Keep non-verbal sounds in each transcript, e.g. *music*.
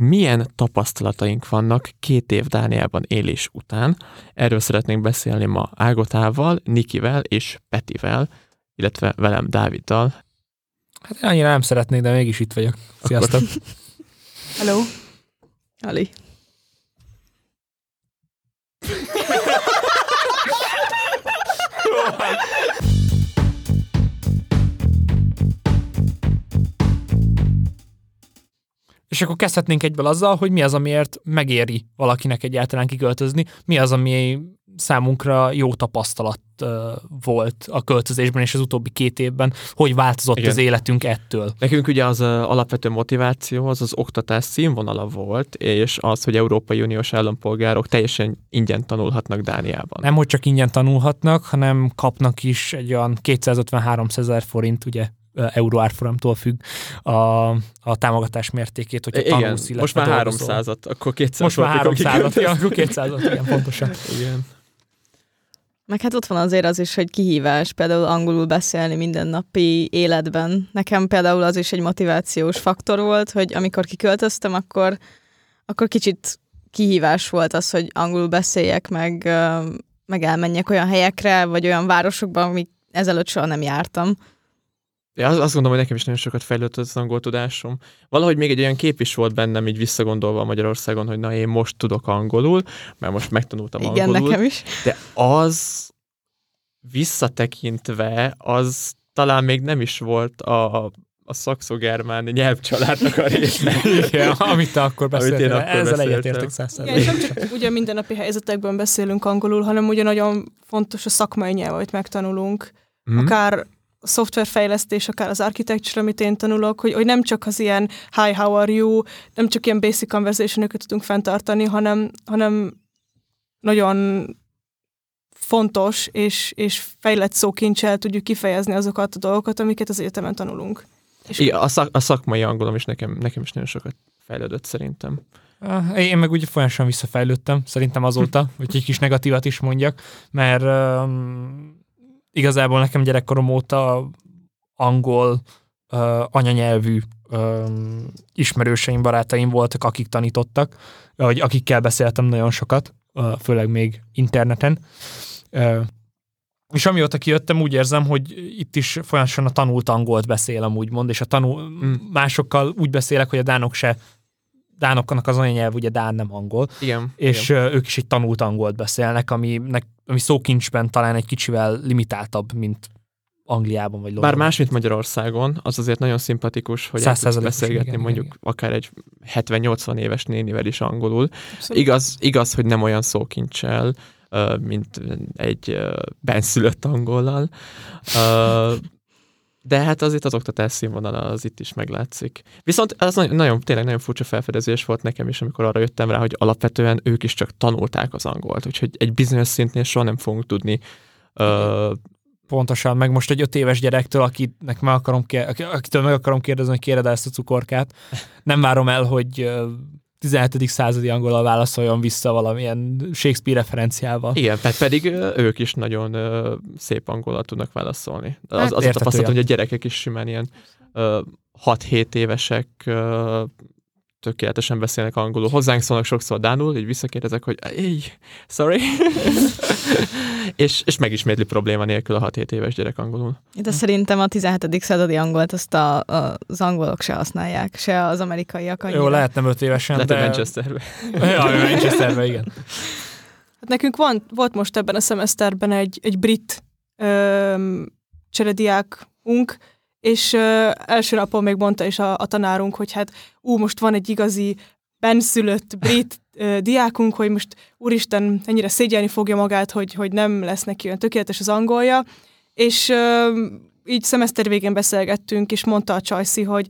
milyen tapasztalataink vannak két év Dániában élés után. Erről szeretnénk beszélni ma Ágotával, Nikivel és Petivel, illetve velem Dáviddal. Hát annyira nem szeretnék, de mégis itt vagyok. Sziasztok! Hello! Ali. És akkor kezdhetnénk egyből azzal, hogy mi az, amiért megéri valakinek egyáltalán kiköltözni, mi az, ami számunkra jó tapasztalat uh, volt a költözésben és az utóbbi két évben, hogy változott Igen. az életünk ettől. Nekünk ugye az uh, alapvető motiváció az az oktatás színvonala volt, és az, hogy Európai Uniós állampolgárok teljesen ingyen tanulhatnak Dániában. Nem, hogy csak ingyen tanulhatnak, hanem kapnak is egy olyan 253 ezer forint, ugye euró árforamtól függ a, a támogatás mértékét, hogyha igen, tanulsz, most már 300 akkor 200 Most már 300 ja, akkor *laughs* 200 igen, pontosan. Igen. Meg hát ott van azért az is, hogy kihívás például angolul beszélni mindennapi életben. Nekem például az is egy motivációs faktor volt, hogy amikor kiköltöztem, akkor, akkor kicsit kihívás volt az, hogy angolul beszéljek, meg, meg elmenjek olyan helyekre, vagy olyan városokba, amik ezelőtt soha nem jártam. Ja, azt gondolom, hogy nekem is nagyon sokat fejlődött az angol tudásom. Valahogy még egy olyan kép is volt bennem, így visszagondolva Magyarországon, hogy na én most tudok angolul, mert most megtanultam Igen, angolul. nekem is. De az visszatekintve, az talán még nem is volt a, a szakszógermán nyelvcsaládnak a része. *laughs* Igen, amit te akkor beszéltél. Amit én akkor Ezzel egyetértek száz Igen, és nem csak ugye mindennapi helyzetekben beszélünk angolul, hanem ugye nagyon fontos a szakmai nyelv, amit megtanulunk. Mhm. Akár szoftverfejlesztés, akár az architecture, amit én tanulok, hogy, hogy nem csak az ilyen hi, how are you, nem csak ilyen basic conversation tudunk fenntartani, hanem, hanem nagyon fontos és, és fejlett szókincsel tudjuk kifejezni azokat a dolgokat, amiket az egyetemen tanulunk. És Igen, a, szak, a szakmai angolom is nekem, nekem is nagyon sokat fejlődött szerintem. Ah, Én meg ugye folyamatosan visszafejlődtem, szerintem azóta, *laughs* hogy egy kis negatívat is mondjak, mert um, igazából nekem gyerekkorom óta angol uh, anyanyelvű um, ismerőseim, barátaim voltak, akik tanítottak, vagy akikkel beszéltem nagyon sokat, uh, főleg még interneten. Uh, és amióta kijöttem, úgy érzem, hogy itt is folyamatosan a tanult angolt beszélem, úgymond, és a tanul, Mm. másokkal úgy beszélek, hogy a dánok se dánoknak az anyanyelv ugye dán nem angol, Igen. és igen. ők is egy tanult angolt beszélnek, ami, ami szókincsben talán egy kicsivel limitáltabb, mint Angliában vagy Bár Londonban. más, mint Magyarországon, az azért nagyon szimpatikus, hogy el tudsz beszélgetni igen, mondjuk igen. akár egy 70-80 éves nénivel is angolul. Abszolút. Igaz, igaz, hogy nem olyan szókincsel, mint egy benszülött angollal. De hát azért az oktatás színvonala az itt is meglátszik. Viszont az nagyon, tényleg nagyon furcsa felfedezés volt nekem is, amikor arra jöttem rá, hogy alapvetően ők is csak tanulták az angolt, úgyhogy egy bizonyos szintnél soha nem fogunk tudni ö, Pontosan, meg most egy öt éves gyerektől, akinek meg akarom, kér- aki- akitől meg akarom kérdezni, hogy kéred ezt a cukorkát, nem várom el, hogy 17. századi angolal válaszoljon vissza valamilyen Shakespeare referenciával. Igen, tehát pedig ők is nagyon szép angolal tudnak válaszolni. Az, Hát, az a érthető, tapasztalatom, hogy a gyerekek is simán ilyen ö, 6-7 évesek tökéletesen beszélnek angolul. Hozzánk szólnak sokszor dánul, így visszakérdezek, hogy így, sorry. *laughs* és, és megismétli probléma nélkül a 6-7 éves gyerek angolul. De szerintem a 17. századi angolt azt a, a, az angolok se használják, se az amerikaiak annyira. Jó, lehet nem öt évesen, Lehet, de... Manchesterbe. Ja, Manchesterben, igen. Hát nekünk van, volt most ebben a szemeszterben egy, egy brit ö, cserediákunk, és ö, első napon még mondta is a, a tanárunk, hogy hát ú, most van egy igazi benszülött brit ö, diákunk, hogy most úristen, ennyire szégyelni fogja magát, hogy, hogy nem lesz neki olyan tökéletes az angolja, és ö, így szemeszter végén beszélgettünk, és mondta a Csajci, hogy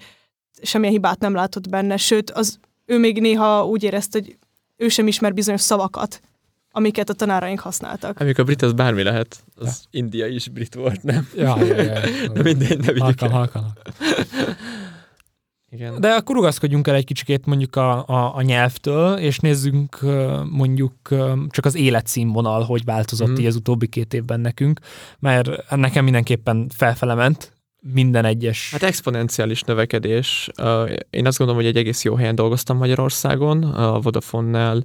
semmilyen hibát nem látott benne, sőt, az, ő még néha úgy érezte, hogy ő sem ismer bizonyos szavakat, amiket a tanáraink használtak. Amikor brit az bármi lehet, az India is brit volt, nem? Ja, ja, ja. De *laughs* mindegy, ne vigyük Halkan, el. halkan. Igen. De akkor rugaszkodjunk el egy kicsikét mondjuk a, a, a nyelvtől, és nézzünk mondjuk csak az életszínvonal, hogy változott Mhm. így az utóbbi két évben nekünk, mert nekem mindenképpen felfele ment minden egyes... Hát exponenciális növekedés. Én azt gondolom, hogy egy egész jó helyen dolgoztam Magyarországon, a Vodafone-nál.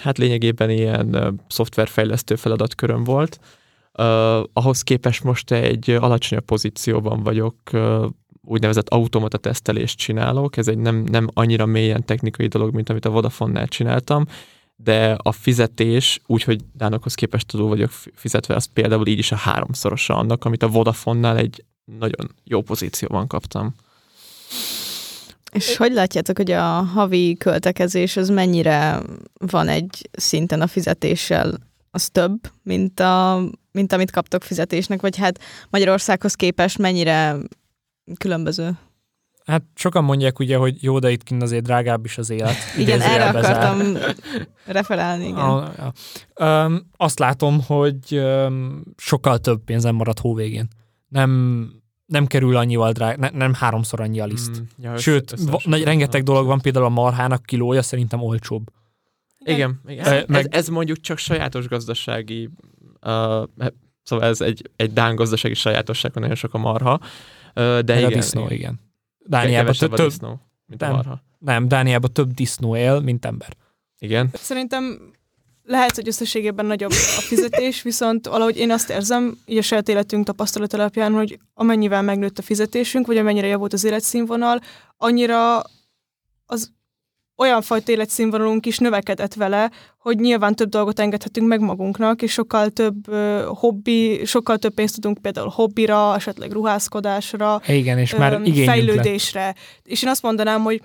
Hát lényegében ilyen szoftverfejlesztő feladatköröm volt. Uh, ahhoz képest most egy alacsonyabb pozícióban vagyok, uh, úgynevezett automata tesztelést csinálok. Ez egy nem, nem annyira mélyen technikai dolog, mint amit a Vodafone-nál csináltam, de a fizetés, úgyhogy Dánokhoz képest tudó vagyok fizetve, az például így is a háromszorosa annak, amit a Vodafone-nál egy nagyon jó pozícióban kaptam. És hogy látjátok, hogy a havi költekezés az mennyire van egy szinten a fizetéssel? Az több, mint, a, mint amit kaptok fizetésnek, vagy hát Magyarországhoz képest mennyire különböző? Hát sokan mondják ugye, hogy jó, de itt kint azért drágább is az élet. Igen, erre Idézőjelbe zár. akartam referálni, igen. A, a, um, azt látom, hogy um, sokkal több pénzem marad hóvégén. Nem, nem kerül annyival drág, ne, nem háromszor annyi a liszt. Mm, ja, Sőt, va, összehasonlítva. nagy, rengeteg dolog van, például a marhának kilója szerintem olcsóbb. Igen, igen. Ez, meg- ez mondjuk csak sajátos gazdasági, uh, szóval ez egy, egy dán gazdasági sajátosság, hogy nagyon sok a marha, uh, de igen, a disznó, igen. igen. Dániában több, a több, disznó, mint Nem. a marha. nem, Dániában több disznó él, mint ember. Igen. Szerintem lehet, hogy összességében nagyobb a fizetés, viszont valahogy én azt érzem, így a saját életünk tapasztalat alapján, hogy amennyivel megnőtt a fizetésünk, vagy amennyire javult az életszínvonal, annyira az olyan fajta életszínvonalunk is növekedett vele, hogy nyilván több dolgot engedhetünk meg magunknak, és sokkal több ö, hobbi, sokkal több pénzt tudunk például hobbira, esetleg ruházkodásra, Igen, és már öm, igényünk lett. fejlődésre. És én azt mondanám, hogy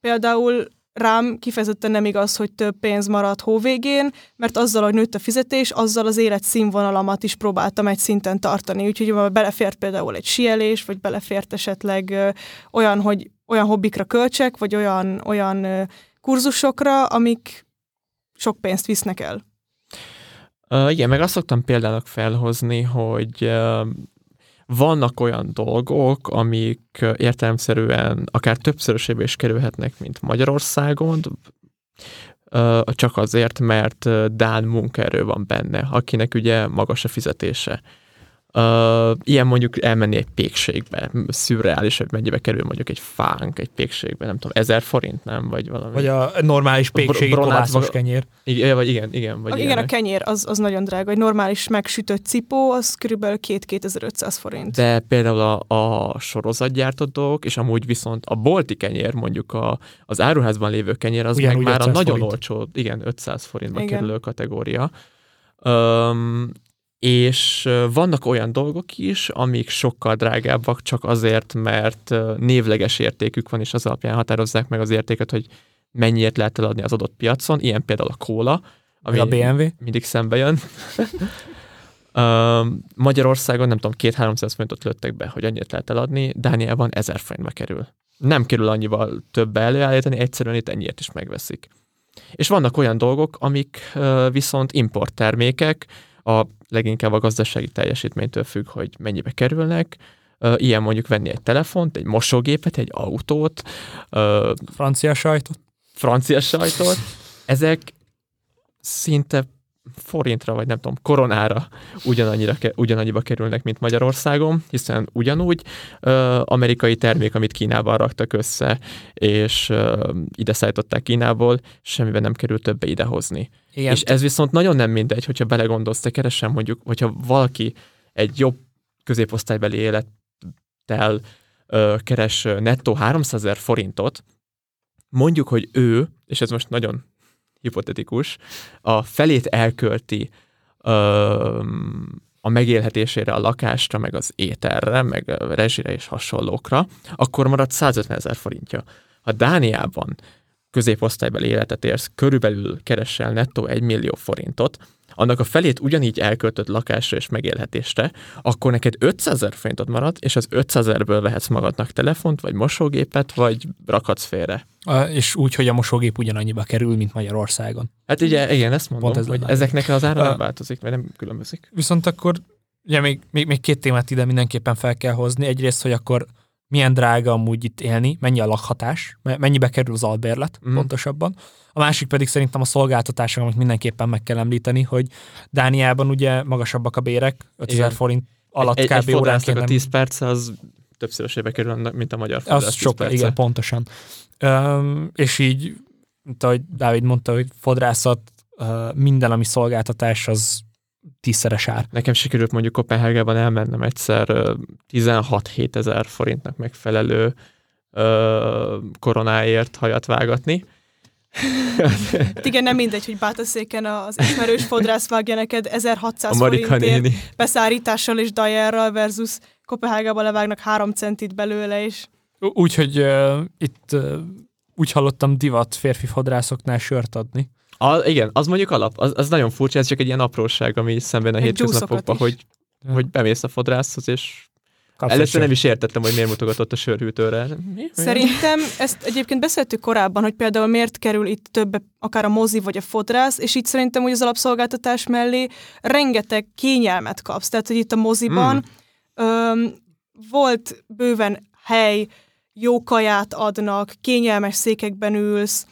például rám kifejezetten nem igaz, hogy több pénz marad hóvégén, mert azzal, hogy nőtt a fizetés, azzal az életszínvonalamat is próbáltam egy szinten tartani. Úgyhogy belefért például egy sielés, vagy belefért esetleg olyan, hogy olyan hobbikra költsek, vagy olyan, olyan kurzusokra, amik sok pénzt visznek el. Uh, igen, meg azt szoktam példának felhozni, hogy uh, vannak olyan dolgok, amik értelemszerűen akár többszörösébe is kerülhetnek, mint Magyarországon, csak azért, mert Dán munkaerő van benne, akinek ugye magas a fizetése. Uh, ilyen mondjuk elmenni egy pékségbe, szürreális, hogy mennyibe kerül mondjuk egy fánk egy pékségbe, nem tudom, ezer forint, nem? Vagy valami. Vagy a normális pékségi kovászos maga- kenyér. Igen, vagy igen, igen. Vagy A, igen, a kenyér az, az nagyon drága. Egy normális megsütött cipó, az körülbelül 2-2500 forint. De például a, a sorozatgyártott dolgok, és amúgy viszont a bolti kenyér, mondjuk a, az áruházban lévő kenyér, az Ugyanúgy meg már a 500 nagyon forint. olcsó, igen, 500 forintba Igen. kerülő kategória. Um, és vannak olyan dolgok is, amik sokkal drágábbak csak azért, mert névleges értékük van, és az alapján határozzák meg az értéket, hogy mennyiért lehet eladni az adott piacon, ilyen például a kóla, Ami a BMW. mindig szembe jön. *laughs* Magyarországon nem tudom, két-háromszáz forintot lőttek be, hogy annyit lehet eladni, Dániában ezer forintba kerül. Nem kerül annyival többbe előállítani, egyszerűen itt ennyiért is megveszik. És vannak olyan dolgok, amik viszont importtermékek, a leginkább a gazdasági teljesítménytől függ, hogy mennyibe kerülnek. Ilyen mondjuk venni egy telefont, egy mosógépet, egy autót, Francia sajtot. francia sajtot, *laughs* ezek szinte forintra, vagy nem tudom, koronára ugyanannyira, ugyanannyiba kerülnek, mint Magyarországon, hiszen ugyanúgy ö, amerikai termék, amit Kínában raktak össze, és ö, ide szállították Kínából, semmiben nem kerül többe idehozni. Igen. És ez viszont nagyon nem mindegy, hogyha belegondolsz, te keresem mondjuk, hogyha valaki egy jobb középosztálybeli élettel ö, keres nettó 300 ezer forintot, mondjuk, hogy ő, és ez most nagyon hipotetikus, a felét elkölti ö, a megélhetésére, a lakásra, meg az ételre, meg a rezsire és hasonlókra, akkor marad 150 ezer forintja. Ha Dániában középosztálybeli életet érsz, körülbelül keresel nettó 1 millió forintot, annak a felét ugyanígy elköltött lakásra és megélhetésre, akkor neked 500 ezer forintot marad, és az 500 ezerből vehetsz magadnak telefont, vagy mosógépet, vagy rakhatsz félre. És úgy, hogy a mosógép ugyanannyiba kerül, mint Magyarországon. Hát ugye, igen, ezt mondom, Pont ez hogy ezeknek az ára nem változik, vagy nem különbözik. Viszont akkor ugye még, még, még két témát ide mindenképpen fel kell hozni. Egyrészt, hogy akkor milyen drága amúgy itt élni, mennyi a lakhatás, me- mennyibe kerül az albérlet mm. pontosabban. A másik pedig szerintem a szolgáltatások, amit mindenképpen meg kell említeni, hogy Dániában ugye magasabbak a bérek, 5000 Igen. forint alatt egy, kb. egy óránként a nem- 10 perc az többszörösébe kerül, mint a magyar fodrász Az 10 sokkal, perce. igen, pontosan. Üm, és így, mint ahogy Dávid mondta, hogy fodrászat, minden, ami szolgáltatás, az tízszeres ár. Nekem sikerült mondjuk Kopenhágában elmennem egyszer ö, 16-7 ezer forintnak megfelelő ö, koronáért hajat vágatni. Hát igen, nem mindegy, hogy bátaszéken az ismerős fodrász vágja neked 1600 a Marika forintért néni. beszárítással és dajerral versus Kopenhágában levágnak 3 centit belőle, és Úgyhogy uh, itt uh, úgy hallottam divat férfi fodrászoknál sört adni. A, igen, az mondjuk alap, az, az nagyon furcsa, ez csak egy ilyen apróság, ami szemben a Meg hétköznapokban, hogy, hogy bemész a fodrászhoz, és Kapsz egy először nem is értettem, hogy miért mutogatott a sörhűtőre. Mi? Mi? Szerintem ezt egyébként beszéltük korábban, hogy például miért kerül itt több akár a mozi vagy a fodrász, és itt szerintem hogy az alapszolgáltatás mellé rengeteg kényelmet kapsz. Tehát, hogy itt a moziban Hmm. öm, volt bőven hely, jó kaját adnak, kényelmes székekben ülsz,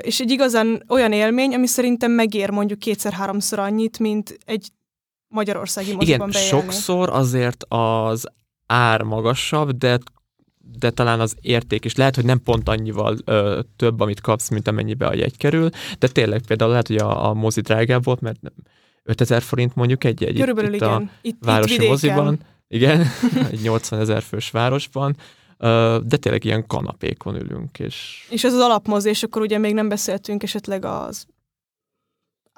és egy igazán olyan élmény, ami szerintem megér mondjuk kétszer-háromszor annyit, mint egy magyarországi moziban Igen, beélni. sokszor azért az ár magasabb, de de talán az érték is lehet, hogy nem pont annyival ö, több, amit kapsz, mint amennyibe a jegy kerül, de tényleg például lehet, hogy a, a mozi drágább volt, mert nem- 5000 forint mondjuk egy jegy itt, Körülbelül itt a igen. Itt, itt városi vidéken. moziban, igen, *laughs* egy 80 ezer fős városban, de tényleg ilyen kanapékon ülünk, és És ez az alapmozi, és akkor ugye még nem beszéltünk esetleg az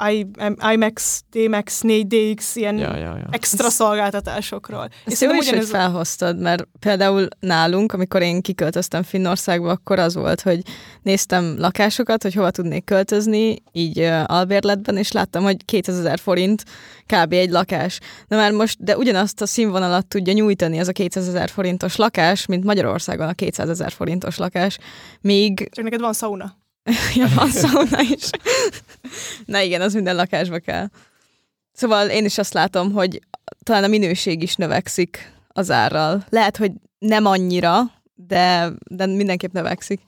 I, IMAX, DMAX, 4DX, ilyen ja, ja, ja. extra szolgáltatásokról. És Ezt jó szerintem is, hogy felhoztad, mert például nálunk, amikor én kiköltöztem Finnországba, akkor az volt, hogy néztem lakásokat, hogy hova tudnék költözni, így uh, albérletben, és láttam, hogy 2000 forint kb. egy lakás. De már most, de ugyanazt a színvonalat tudja nyújtani ez a 200 ezer forintos lakás, mint Magyarországon a 200 ezer forintos lakás, míg Csak neked van sauna. Ja, van szauna is. Na igen, az minden lakásba kell. Szóval én is azt látom, hogy talán a minőség is növekszik az árral. Lehet, hogy nem annyira, de, de mindenképp növekszik.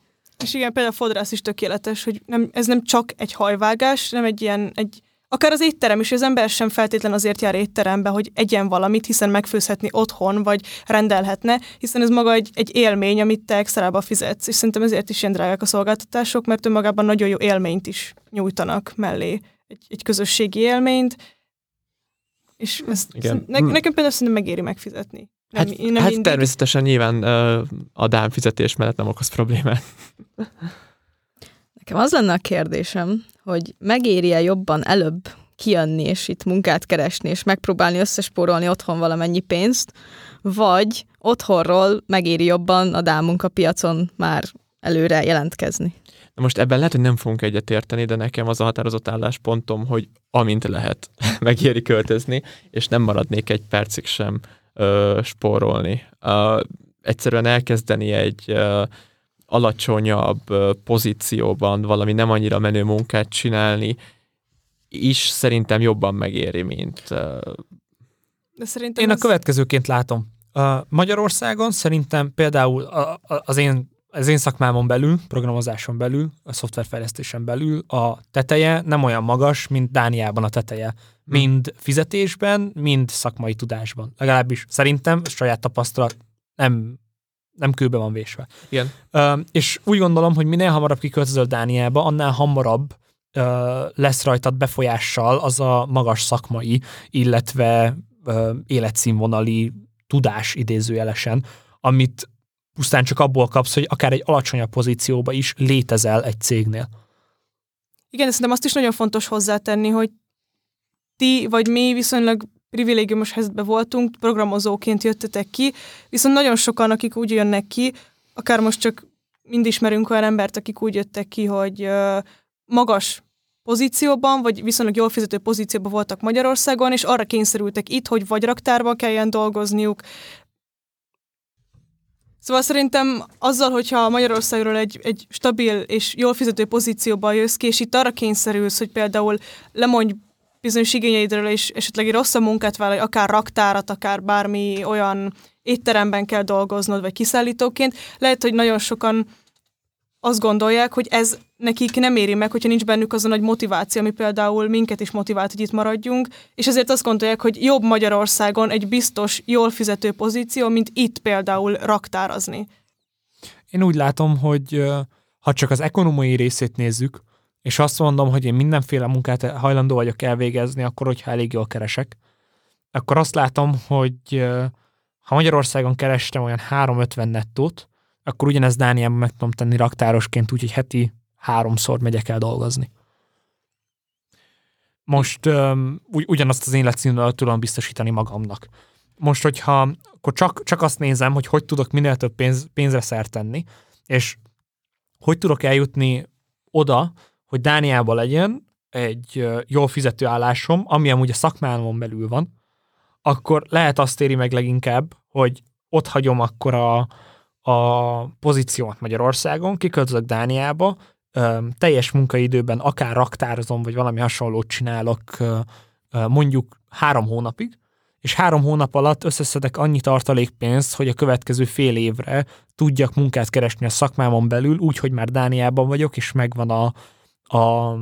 És igen, például a fodrász is tökéletes, hogy nem, ez nem csak egy hajvágás, nem egy ilyen, egy, akár az étterem is, az ember sem feltétlen azért jár étterembe, hogy egyen valamit, hiszen megfőzhetni otthon, vagy rendelhetne, hiszen ez maga egy, egy élmény, amit te extrába fizetsz, és szerintem ezért is ilyen drágák a szolgáltatások, mert önmagában nagyon jó élményt is nyújtanak mellé, egy, egy közösségi élményt, és ezt, Igen. ne, nekem például szerintem megéri megfizetni. Nem, Hát, nem hát mindig. természetesen nyilván ö, a dám fizetés mellett nem okoz problémát. *laughs* Nekem az lenne a kérdésem, hogy megéri-e jobban előbb kijönni, és itt munkát keresni, és megpróbálni összespórolni otthon valamennyi pénzt, vagy otthonról megéri jobban a dámunkapiacon már előre jelentkezni. Na most ebben lehet, hogy nem fogunk egyetérteni, de nekem az a határozott álláspontom, hogy amint lehet, *laughs* megéri költözni, és nem maradnék egy percig sem ö, spórolni. Ö, egyszerűen elkezdeni egy ö, alacsonyabb pozícióban valami nem annyira menő munkát csinálni, is szerintem jobban megéri, mint De szerintem Én a ez- következőként látom. Magyarországon szerintem például a- a- az én, az én szakmámon belül, programozáson belül, a szoftverfejlesztésen belül a teteje nem olyan magas, mint Dániában a teteje. Mind fizetésben, mind szakmai tudásban. Legalábbis szerintem, saját tapasztalat, nem, nem kőbe van vésve. Igen. Uh, és úgy gondolom, hogy minél hamarabb kiköltözöl Dániába, annál hamarabb uh, lesz rajtad befolyással az a magas szakmai, illetve uh, életszínvonali tudás idézőjelesen, amit pusztán csak abból kapsz, hogy akár egy alacsonyabb pozícióba is létezel egy cégnél. Igen, de szerintem azt is nagyon fontos hozzátenni, hogy ti vagy mi viszonylag privilégiumos helyzetben voltunk, programozóként jöttetek ki, viszont nagyon sokan, akik úgy jönnek ki, akár most csak mind ismerünk olyan embert, akik úgy jöttek ki, hogy magas pozícióban, vagy viszonylag jól fizető pozícióban voltak Magyarországon, és arra kényszerültek itt, hogy vagy raktárban kelljen dolgozniuk. Szóval szerintem azzal, hogyha Magyarországról egy, egy stabil és jól fizető pozícióba jössz ki, és itt arra kényszerülsz, hogy például lemondj bizonyos igényeidről, és esetleg egy rosszabb munkát vállalj, akár raktárat, akár bármi olyan étteremben kell dolgoznod, vagy kiszállítóként, lehet, hogy nagyon sokan azt gondolják, hogy ez nekik nem éri meg, hogyha nincs bennük az a nagy motiváció, ami például minket is motivált, hogy itt maradjunk, és ezért azt gondolják, hogy jobb Magyarországon egy biztos, jól fizető pozíció, mint itt például raktárazni. Én úgy látom, hogy ha csak az ekonomiai részét nézzük, és azt mondom, hogy én mindenféle munkát hajlandó vagyok elvégezni, akkor, hogyha elég jól keresek, akkor azt látom, hogy ha Magyarországon kerestem olyan 350 nettót, akkor ugyanezt Dániában meg tudom tenni raktárosként, úgyhogy heti háromszor megyek el dolgozni. Most ugy, ugyanazt az életszínvonalat tudom biztosítani magamnak. Most, hogyha akkor csak, csak azt nézem, hogy hogy tudok minél több pénz, pénzre szert tenni, és hogy tudok eljutni oda, hogy Dániában legyen egy jól fizető állásom, ami amúgy a szakmámon belül van, akkor lehet azt éri meg leginkább, hogy ott hagyom akkor a, a pozíciómat Magyarországon, kiköltözök Dániába, teljes munkaidőben akár raktározom, vagy valami hasonlót csinálok mondjuk három hónapig, és három hónap alatt összeszedek annyi tartalékpénzt, hogy a következő fél évre tudjak munkát keresni a szakmámon belül, úgy, hogy már Dániában vagyok, és megvan a, a,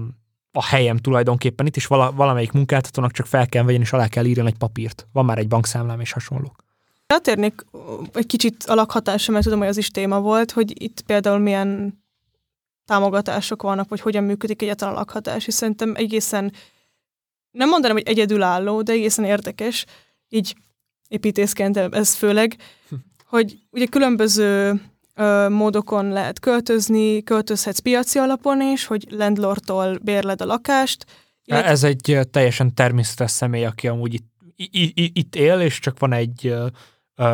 a helyem tulajdonképpen itt, és vala, valamelyik munkáltatónak csak fel kell vegyen, és alá kell írni egy papírt. Van már egy bankszámlám és hasonlók. Rátérnék egy kicsit a lakhatásra, mert tudom, hogy az is téma volt, hogy itt például milyen támogatások vannak, vagy hogyan működik egyáltalán a lakhatás, és szerintem egészen, nem mondanám, hogy egyedülálló, de egészen érdekes, így építészként ez főleg, hogy ugye különböző ö, módokon lehet költözni, költözhetsz piaci alapon is, hogy landlordtól bérled a lakást, illetve- Ez egy teljesen természetes személy, aki amúgy itt, i, i, itt él, és csak van egy ö, ö,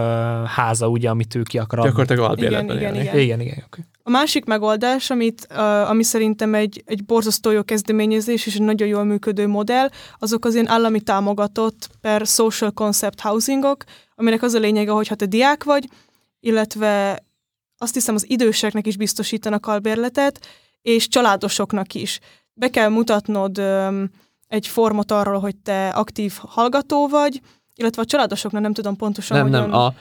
háza, ugye, amit ő ki akar adni. Gyakorlatilag albérletben Igen, élni. igen, Igen, igen, okay. A másik megoldás, amit, uh, ami szerintem egy, egy borzasztó jó kezdeményezés és egy nagyon jól működő modell, azok az ilyen állami támogatott per social concept housingok, aminek az a lényege, hogy ha te diák vagy, illetve azt hiszem az időseknek is biztosítanak albérletet, és családosoknak is. Be kell mutatnod um, egy formot arról, hogy te aktív hallgató vagy, illetve a családosoknak nem tudom pontosan, Nem, hogyan... nem, a,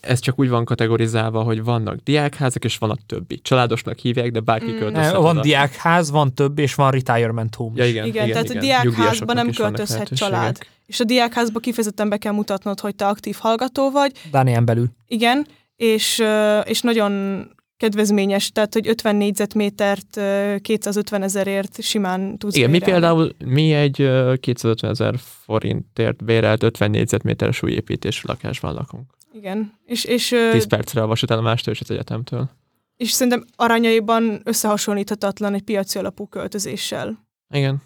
ez csak úgy van kategorizálva, hogy vannak diákházak, és vannak többi. Családosnak hívják, de bárki Mm. költözhet Van oda. diákház, van több, és van retirement home. Ja, igen, Igen, igen, tehát a igen. diákházba Nyugdíjasoknak nem költözhet család. És a diákházba kifejezetten be kell mutatnod, hogy te aktív hallgató vagy. Dánián belül. Igen, és, és nagyon kedvezményes, tehát hogy 50 négyzetmétert ö, 250 ezerért simán tudsz Igen, mi bérelni. például, mi egy ö, 250 ezer forintért bérelt 50 négyzetméteres új építésű lakásban lakunk. Igen, és, és, ö, 10 percre a vasútállomástól és az egyetemtől. és szerintem arányaiban összehasonlíthatatlan egy piaci alapú költözéssel. Igen.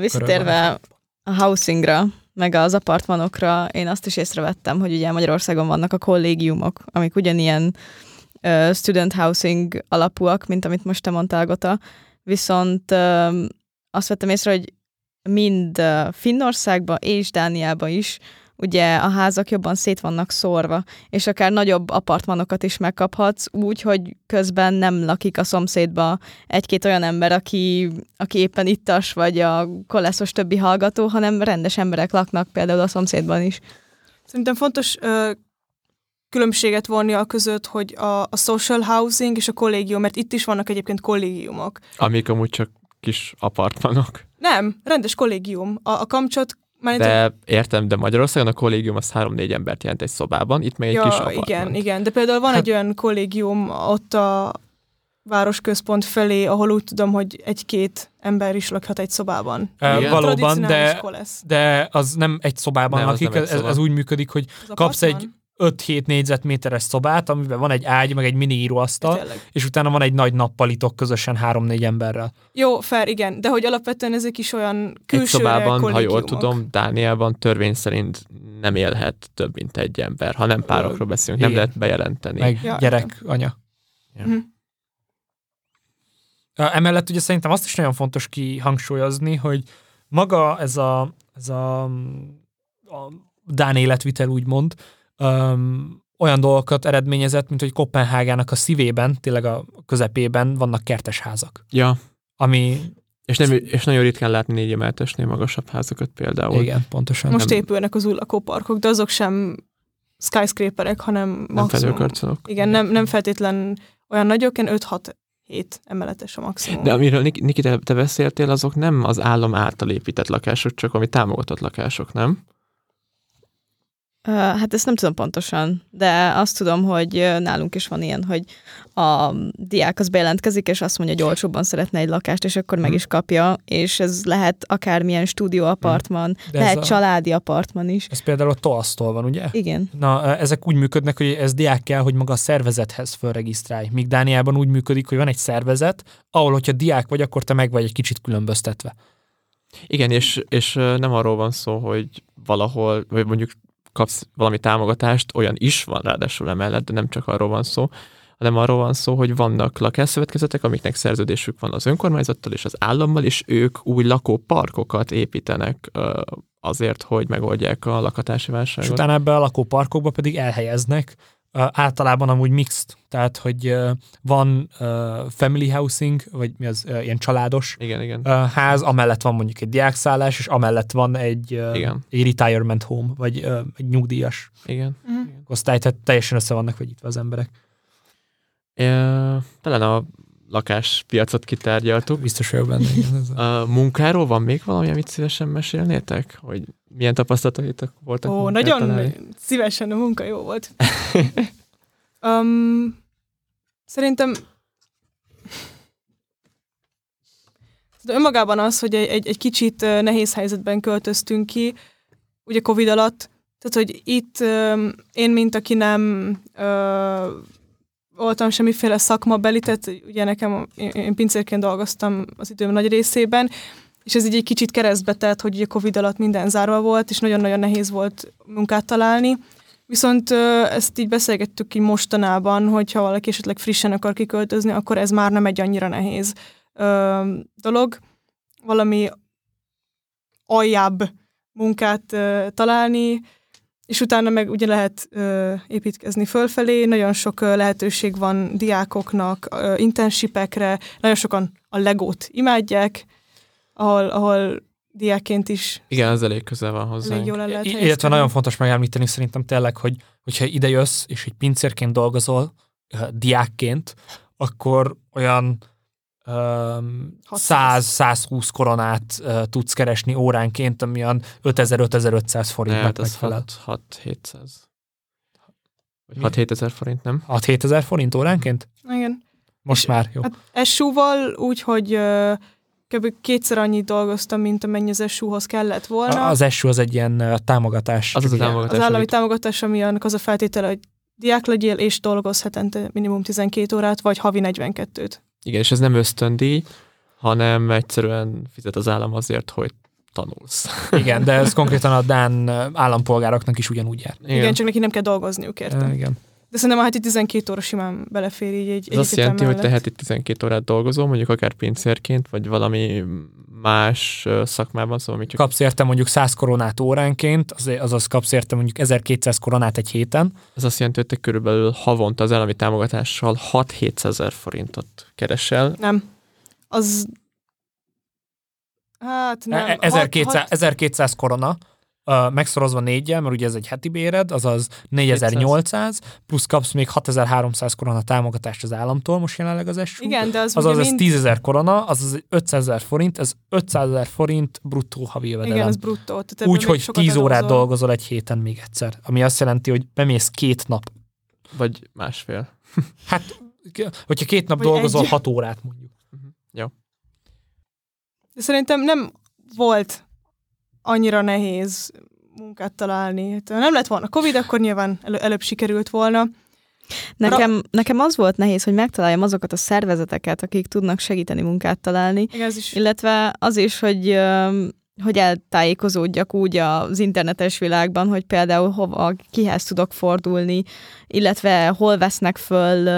Visszatérve a housingra, meg az apartmanokra, én azt is észrevettem, hogy ugye Magyarországon vannak a kollégiumok, amik ugyanilyen uh, student housing alapúak, mint amit most te mondtál, Gota, viszont uh, azt vettem észre, hogy mind uh, Finnországban és Dániában is ugye a házak jobban szét vannak szórva, és akár nagyobb apartmanokat is megkaphatsz úgy, hogy közben nem lakik a szomszédba egy-két olyan ember, aki, aki éppen ittas, vagy a koleszos többi hallgató, hanem rendes emberek laknak például a szomszédban is. Szerintem fontos ö, különbséget vonni a között, hogy a, a social housing és a kollégium, mert itt is vannak egyébként kollégiumok. Amik amúgy csak kis apartmanok. Nem, rendes kollégium. A, a kamcsot már De értem, de Magyarországon a kollégium az három-négy embert jelent egy szobában, itt meg egy ja, kis apartman. igen, igen, de például van Hát- egy olyan kollégium ott a városközpont felé, ahol úgy tudom, hogy egy-két ember is lakhat egy szobában. Igen. valóban, de, de az nem egy szobában Nem, lakik, nem egy ez, ez úgy működik, hogy kapsz egy 5-7 négyzetméteres szobát, amiben van egy ágy, meg egy mini íróasztal, Tényleg. és utána van egy nagy nappalitok közösen 3-4 emberrel. Jó, fair, igen, de hogy alapvetően ezek is olyan Egy külsőre szobában, ha jól tudom, Dániában törvény szerint nem élhet több, mint egy ember. Ha nem párokról beszélünk, nem igen. lehet bejelenteni. Meg Ja, gyerek, anya. Ja. Ö, Emellett ugye szerintem azt is nagyon fontos kihangsúlyozni, hogy maga ez a, ez a, a Dán életvitel úgymond öm, olyan dolgokat eredményezett, mint hogy Kopenhágának a szívében, tényleg a közepében vannak kertes házak. Ja, Ami, és, nem, és nagyon ritkán látni négy emeltesnél magasabb házakat például. igen, pontosan. Most nem- épülnek az új lakóparkok, de azok sem skyscraperek, hanem Nem maximum. fedőkarcolók. Igen, nem, nem feltétlen olyan nagyok, ilyen 5-6 7 emeletes a maximum. De amiről Nik- Niki, te, te beszéltél, azok nem az állam által épített lakások, csak ami támogatott lakások, nem? Hát ezt nem tudom pontosan, de azt tudom, hogy nálunk is van ilyen, hogy a diák az bejelentkezik, és azt mondja, hogy olcsóbban szeretne egy lakást, és akkor meg Mhm. is kapja, és ez lehet akármilyen stúdióapartman, De lehet a, családi apartman is. ez például a TOASZ-tól van, ugye? Igen. Na, ezek úgy működnek, hogy ez diák kell, hogy maga a szervezethez fölregisztrálj. Míg Dániában úgy működik, hogy van egy szervezet, ahol, hogyha diák vagy, akkor te meg vagy egy kicsit különböztetve. Igen, és, és nem arról van szó, hogy valahol, vagy mondjuk kapsz valami támogatást, olyan is van ráadásul emellett, de nem csak arról van szó, hanem arról van szó, hogy vannak lakásszövetkezetek, amiknek szerződésük van az önkormányzattal és az állammal, és ők új lakóparkokat építenek azért, hogy megoldják a lakatási És válságot. utána ebbe a lakóparkokba pedig elhelyeznek, általában amúgy mixed, tehát hogy uh, van uh, family housing, vagy mi az, uh, ilyen családos Igen, igen. uh, ház, amellett van mondjuk egy diákszállás, és amellett van egy, uh, Igen. egy retirement home, vagy uh, egy nyugdíjas igen. Mhm. osztály, tehát teljesen össze vannak vegyítve az emberek. Talán a lakáspiacot kitárgyaltuk. Biztos vagyok benne. igen, a- munkáról van még valami, amit szívesen mesélnétek? Hogy milyen tapasztalataitok voltak? Ó, nagyon találni? szívesen a munka jó volt. *laughs* um, szerintem de önmagában az, hogy egy, egy, egy kicsit nehéz helyzetben költöztünk ki, ugye Covid alatt, tehát hogy itt öm, én, mint aki nem ö, voltam semmiféle szakmabeli, tehát ugye nekem, én, én pincérként dolgoztam az időm nagy részében, és ez így egy kicsit keresztbe tett, hogy ugye Covid alatt minden zárva volt, és nagyon-nagyon nehéz volt munkát találni. Viszont ezt így beszélgettük így mostanában, hogyha valaki esetleg frissen akar kiköltözni, akkor ez már nem egy annyira nehéz ö, dolog. Valami aljább munkát ö, találni, és utána meg ugye lehet ö, építkezni fölfelé, nagyon sok ö, lehetőség van diákoknak, ö, internshipekre, nagyon sokan a legót imádják, ahol, ahol diákként is Igen, ez elég közel van hozzá. elég jól el lehet I- Illetve nagyon fontos megemlíteni szerintem tényleg, hogy hogyha ide jössz, és egy pincérként dolgozol, diákként, akkor olyan 600. 100-120 koronát uh, tudsz keresni óránként, ami olyan 5000-5500 forintnak Hát ez megfelel. 6-700. Mi? Vagy 6-7 ezer forint, nem? 6-7 ezer forint óránként? Igen. Most És- már, jó. Hát SU-val úgy, hogy kb. kétszer annyit dolgoztam, mint amennyi az SU-hoz kellett volna. Az SU az egy ilyen uh, támogatás. Az az a támogatás. az állami amit- támogatás, ami annak az a feltétele, hogy diák legyél, és dolgozz hetente minimum 12 órát, vagy havi 42-t. Igen, és ez nem ösztöndíj, hanem egyszerűen fizet az állam azért, hogy tanulsz. *laughs* Igen, de ez konkrétan a Dán állampolgároknak is ugyanúgy jár. Igen, Igen csak neki nem kell dolgozniuk, érte. Uh, igen. De szerintem a heti 12 óra simán belefér így egy Ez azt jelenti, hogy te mellett. heti 12 órát dolgozol, mondjuk akár pincérként, vagy valami más szakmában, szóval még csak Kapsz érte mondjuk 100 koronát óránként, az- azaz kapsz érte mondjuk 1200 koronát egy héten, ez azt jelenti, hogy te körülbelül havonta az állami támogatással 6-700 ezer forintot keresel. Nem. Az... Hát nem. E- 1200, Hat- hat- 1200 korona, uh, megszorozva négyel, mert ugye ez egy heti béred, azaz 4800, plusz kapsz még 6300 korona támogatást az államtól, most jelenleg az SU. Igen, de az Azaz ugye ez mind... 10 ezer korona, azaz 500 ezer forint, ez 500 ezer forint bruttó havi Igen, jövedelem. ez bruttó. Úgy, még hogy sokat 10 órát eladozol. dolgozol egy héten még egyszer. Ami azt jelenti, hogy bemész két nap. Vagy másfél. *laughs* Hát, hogyha két nap Vagy dolgozol, egy. 6 órát mondjuk. De szerintem nem volt annyira nehéz munkát találni. Hát, ha nem lett volna Covid, akkor nyilván elő, előbb sikerült volna. Nekem, nekem az volt nehéz, hogy megtaláljam azokat a szervezeteket, akik tudnak segíteni munkát találni, Igen, is illetve az is, hogy hogy eltájékozódjak úgy az internetes világban, hogy például hova, kihez tudok fordulni, illetve hol vesznek föl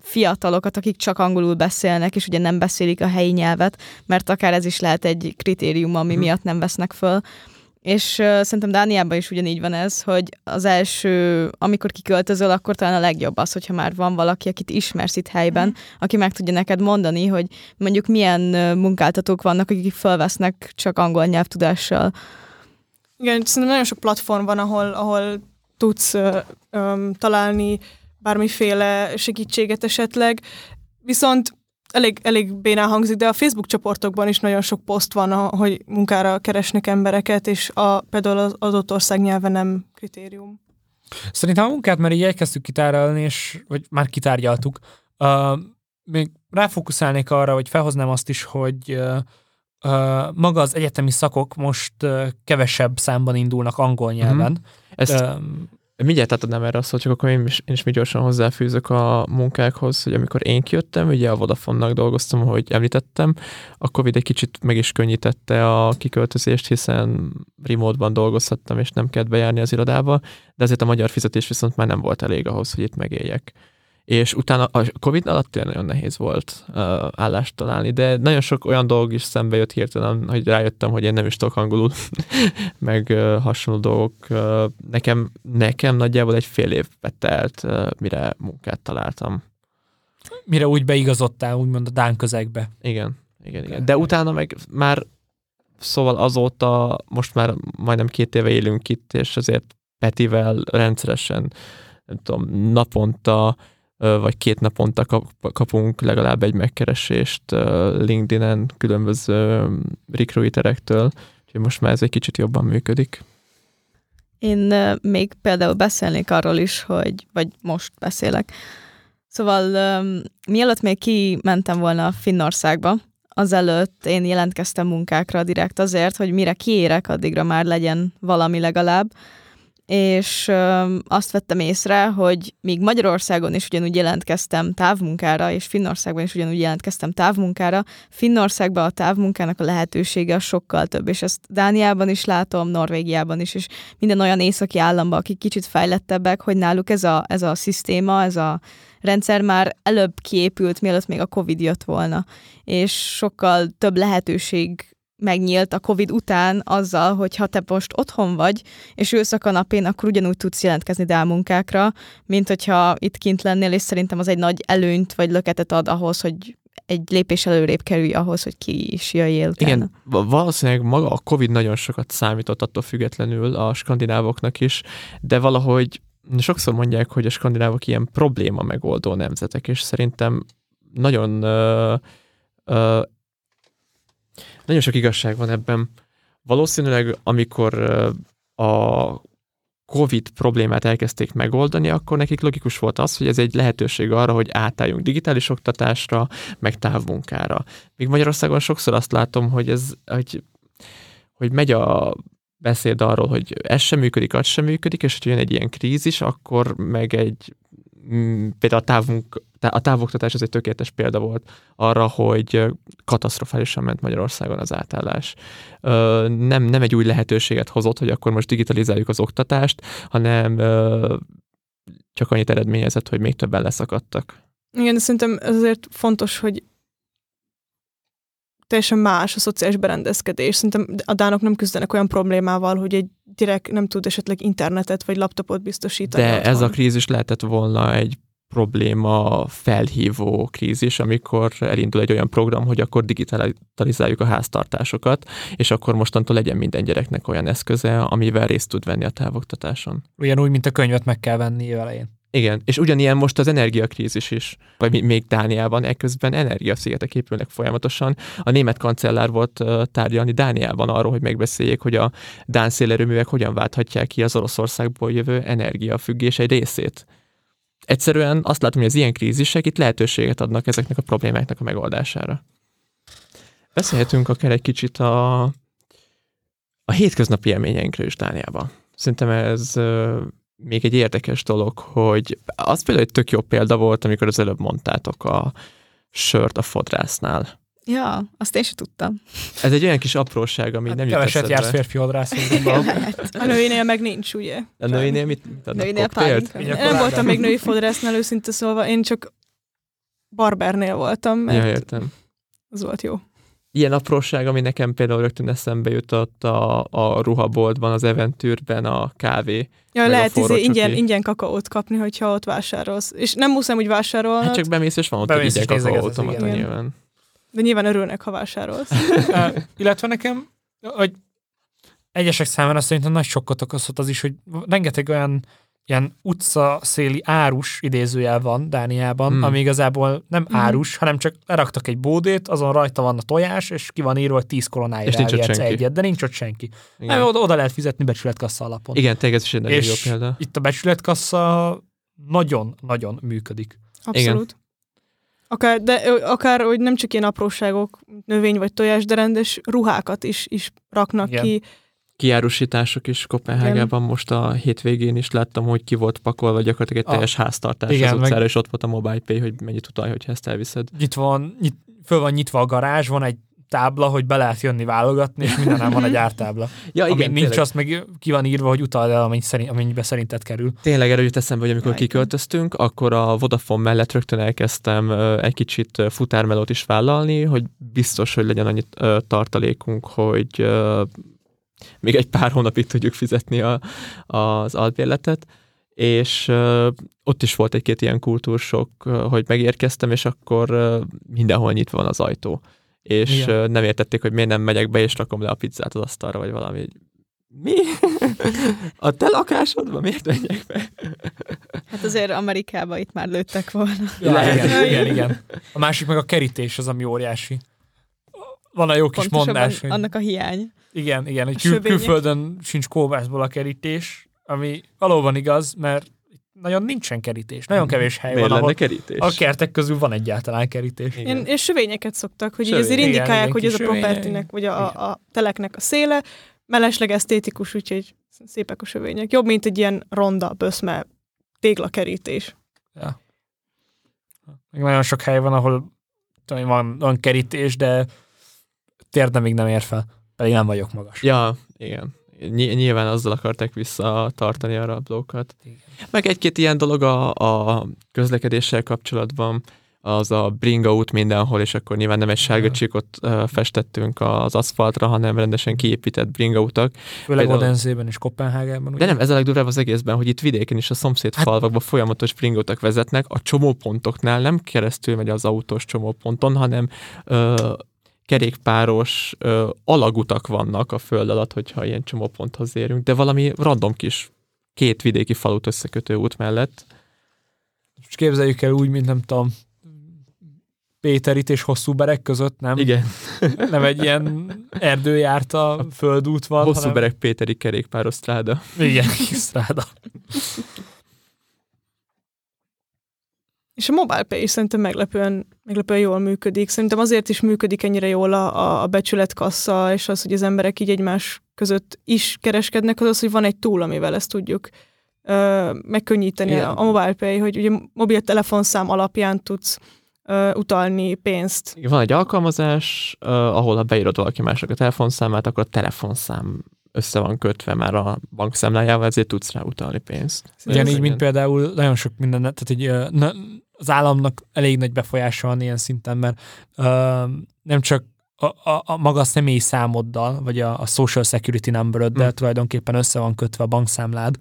fiatalokat, akik csak angolul beszélnek, és ugye nem beszélik a helyi nyelvet, mert akár ez is lehet egy kritérium, ami Mhm. miatt nem vesznek föl. És uh, szerintem Dániában is ugyanígy van ez, hogy az első, amikor kiköltözöl, akkor talán a legjobb az, hogyha már van valaki, akit ismersz itt helyben, Mhm. aki meg tudja neked mondani, hogy mondjuk milyen munkáltatók vannak, akik felvesznek csak angol nyelvtudással. Igen, szerintem nagyon sok platform van, ahol, ahol tudsz ö, ö, találni bármiféle segítséget esetleg. Viszont elég, elég bénán hangzik, de a Facebook csoportokban is nagyon sok poszt van, hogy munkára keresnek embereket, és a, például az adott ország nyelve nem kritérium. Szerintem a munkát már így elkezdtük kitárgyalni, és, vagy már kitárgyaltuk. Uh, még ráfókuszálnék arra, hogy felhoznám azt is, hogy uh, uh, maga az egyetemi szakok most uh, kevesebb számban indulnak angol nyelven. Mm-hmm. Ezt, um, Mindjárt átadnám erre a szót, csak akkor én is, én is még gyorsan hozzáfűzök a munkákhoz, hogy amikor én kijöttem, ugye a Vodafone-nak dolgoztam, ahogy említettem, a Covid egy kicsit meg is könnyítette a kiköltözést, hiszen remote-ban dolgozhattam, és nem kellett bejárni az irodába, de ezért a magyar fizetés viszont már nem volt elég ahhoz, hogy itt megéljek és utána a Covid alatt tényleg nagyon nehéz volt uh, állást találni, de nagyon sok olyan dolog is szembe jött hirtelen, hogy rájöttem, hogy én nem is tudok angolul, *laughs* meg uh, hasonló dolgok. Uh, nekem, nekem nagyjából egy fél év telt, uh, mire munkát találtam. Mire úgy beigazodtál, úgymond a Dán közegbe. Igen, igen, igen. De utána meg már, szóval azóta most már majdnem két éve élünk itt, és azért Petivel rendszeresen, nem tudom, naponta vagy két naponta kapunk legalább egy megkeresést LinkedIn-en különböző recruiterektől, úgyhogy most már ez egy kicsit jobban működik. Én még például beszélnék arról is, hogy, vagy most beszélek. Szóval mielőtt még kimentem volna Finnországba, azelőtt én jelentkeztem munkákra direkt azért, hogy mire kiérek, addigra már legyen valami legalább, és azt vettem észre, hogy míg Magyarországon is ugyanúgy jelentkeztem távmunkára, és Finnországban is ugyanúgy jelentkeztem távmunkára, Finnországban a távmunkának a lehetősége sokkal több, és ezt Dániában is látom, Norvégiában is, és minden olyan északi államban, akik kicsit fejlettebbek, hogy náluk ez a, ez a szisztéma, ez a rendszer már előbb kiépült, mielőtt még a Covid jött volna, és sokkal több lehetőség megnyílt a Covid után azzal, hogy ha te most otthon vagy, és ülsz a kanapén, akkor ugyanúgy tudsz jelentkezni dálmunkákra, mint hogyha itt kint lennél, és szerintem az egy nagy előnyt vagy löketet ad ahhoz, hogy egy lépés előrébb kerülj ahhoz, hogy ki is jöjjél. Igen, valószínűleg maga a Covid nagyon sokat számított attól függetlenül a skandinávoknak is, de valahogy sokszor mondják, hogy a skandinávok ilyen probléma megoldó nemzetek, és szerintem nagyon uh, nagyon sok igazság van ebben. Valószínűleg, amikor a COVID problémát elkezdték megoldani, akkor nekik logikus volt az, hogy ez egy lehetőség arra, hogy átálljunk digitális oktatásra, meg távmunkára. Míg Magyarországon sokszor azt látom, hogy ez, hogy, hogy megy a beszéd arról, hogy ez sem működik, az sem működik, és hogy jön egy ilyen krízis, akkor meg egy például a, távunk, a távoktatás az egy tökéletes példa volt arra, hogy katasztrofálisan ment Magyarországon az átállás. Nem, nem egy új lehetőséget hozott, hogy akkor most digitalizáljuk az oktatást, hanem csak annyit eredményezett, hogy még többen leszakadtak. Igen, de szerintem azért fontos, hogy teljesen más a szociális berendezkedés. Szerintem a dánok nem küzdenek olyan problémával, hogy egy direkt nem tud esetleg internetet vagy laptopot biztosítani. De otthon. ez a krízis lehetett volna egy probléma felhívó krízis, amikor elindul egy olyan program, hogy akkor digitalizáljuk a háztartásokat, és akkor mostantól legyen minden gyereknek olyan eszköze, amivel részt tud venni a távoktatáson. Ugyanúgy, mint a könyvet meg kell venni elején. Igen, és ugyanilyen most az energiakrízis is, vagy még Dániában ekközben energiaszigetek épülnek folyamatosan. A német kancellár volt tárgyalni Dániában arról, hogy megbeszéljék, hogy a dán szélerőművek hogyan válthatják ki az Oroszországból jövő energiafüggés egy részét. Egyszerűen azt látom, hogy az ilyen krízisek itt lehetőséget adnak ezeknek a problémáknak a megoldására. Beszélhetünk akár egy kicsit a, a hétköznapi élményeinkről is Dániában. Szerintem ez még egy érdekes dolog, hogy az például egy tök jó példa volt, amikor az előbb mondtátok a sört a fodrásznál. Ja, azt én sem tudtam. Ez egy olyan kis apróság, ami hát nem jut Keveset jársz férfi fodrászon, *laughs* A nőinél meg nincs, ugye? A nőinél mit adnak nőinél Nem voltam még női fodrásznál, őszinte szólva, én csak barbernél voltam, mert ja, értem. az volt jó ilyen apróság, ami nekem például rögtön eszembe jutott a, a ruhaboltban, az eventűrben a kávé. Ja, lehet izé ingyen, ingyen kakaót kapni, hogyha ott vásárolsz. És nem muszáj úgy vásárolni. Hát csak bemész, és van ott bemész, egy kakaóautomata nyilván. De nyilván örülnek, ha vásárolsz. *laughs* illetve nekem, hogy egyesek számára szerintem nagy sokkot okozhat az is, hogy rengeteg olyan ilyen utca széli árus idézőjel van Dániában, Hmm. hmm. ami igazából nem Mhm. árus, hanem csak leraktak egy bódét, azon rajta van a tojás, és ki van írva, hogy 10 koronáért És nincs ott senki. egyet, de nincs ott senki. Igen, Nem, oda, oda lehet fizetni becsületkassa alapon. Igen tényleg ez is egy nagyon jó példa. itt a becsületkassa nagyon-nagyon működik. Abszolút. Akár, de akár, hogy nem csak ilyen apróságok, növény vagy tojás, de rendes ruhákat is, is raknak Igen. ki. Kiárusítások is Kopenhágában most a hétvégén is láttam, hogy ki volt pakolva gyakorlatilag egy Ah. teljes háztartás Igen, az meg- utcára, és ott volt a mobile pay, hogy mennyit utalj, hogyha ezt elviszed. Nyitva van, nyit, föl van nyitva a garázs, van egy tábla, hogy be lehet jönni válogatni, és mindenem van egy ártábla. Ja, Ami nincs, azt meg ki van írva, hogy utald el, amennyi szerint, amennyibe szerinted kerül. Tényleg erről jut eszembe, hogy amikor Ja, igen. kiköltöztünk, akkor a Vodafone mellett rögtön elkezdtem egy kicsit futármelót is vállalni, hogy biztos, hogy legyen annyi tartalékunk, hogy még egy pár hónapig tudjuk fizetni a, az albérletet, és ö, ott is volt egy-két ilyen kultúrsok, ö, hogy megérkeztem, és akkor ö, mindenhol nyitva van az ajtó. És Igen. nem értették, hogy miért nem megyek be, és rakom le a pizzát az asztalra, vagy valami. Mi? *laughs* A te lakásodban miért menjek be? Hát azért Amerikában itt már lőttek volna. Ja, igen, igen, igen. A másik meg a kerítés az, ami óriási. Van a jó kis mondás, hogy annak a hiány. igen, igen, hogy kül, külföldön sincs kóvászból a kerítés, ami valóban igaz, mert nagyon nincsen kerítés. Nagyon kevés hely Miért van, lenne ahol kerítés? a kertek közül van egyáltalán kerítés. Igen. És sövényeket szoktak, hogy így Sövény. azért indikálják, igen, hogy ez a propertinek, vagy a, a, a teleknek a széle, mellesleg esztétikus, úgyhogy szépek a sövények. Jobb, mint egy ilyen ronda, böszme, téglakerítés. Ja. Még nagyon sok hely van, ahol tudom, van, van kerítés, de térde még nem ér fel. Pedig nem vagyok magas. Ja, igen. Ny- nyilván azzal akarták visszatartani a rablókat. Igen. Meg egy-két ilyen dolog a, a közlekedéssel kapcsolatban, az a bringa út mindenhol, és akkor nyilván nem egy sárga csíkot festettünk az aszfaltra, hanem rendesen kiépített bringa utak. Főleg Például- Odenzében és Kopenhágában. De ugye? nem, ez a legdurvább az egészben, hogy itt vidéken is a szomszéd Hát- falvakban folyamatos bringautak vezetnek, a csomópontoknál nem keresztül megy az autós csomóponton, hanem ö, kerékpáros ö, alagutak vannak a föld alatt, hogyha ilyen csomóponthoz érünk, de valami random kis két vidéki falut összekötő út mellett. És képzeljük el úgy, mint nem tudom, Péterit és hosszú berek között, nem? Igen, *laughs* Nem egy ilyen erdő járt a földút van, hosszú hanem... berek Péteri kerékpáros stráda. Igen, *laughs* kis stráda. És a mobile pay is szerintem meglepően, meglepően jól működik. Szerintem azért is működik ennyire jól a, a- becsületkassa, és az, hogy az emberek így egymás között is kereskednek, az az, hogy van egy túl, amivel ezt tudjuk ö, megkönnyíteni Igen. a, a mobile pay, hogy ugye mobiltelefonszám alapján tudsz ö, utalni pénzt. Van egy alkalmazás, uh, ahol ha beírod valaki másnak a telefonszámát, akkor a telefonszám össze van kötve már a bankszámlájával, ezért tudsz rá utalni pénzt. Igen. mint például nagyon sok minden, tehát ö, na, az államnak elég nagy befolyása van ilyen szinten, mert ö, nem csak a, a, a maga a személyi számoddal, vagy a, a social security numberoddal Mm. tulajdonképpen össze van kötve a bankszámlád,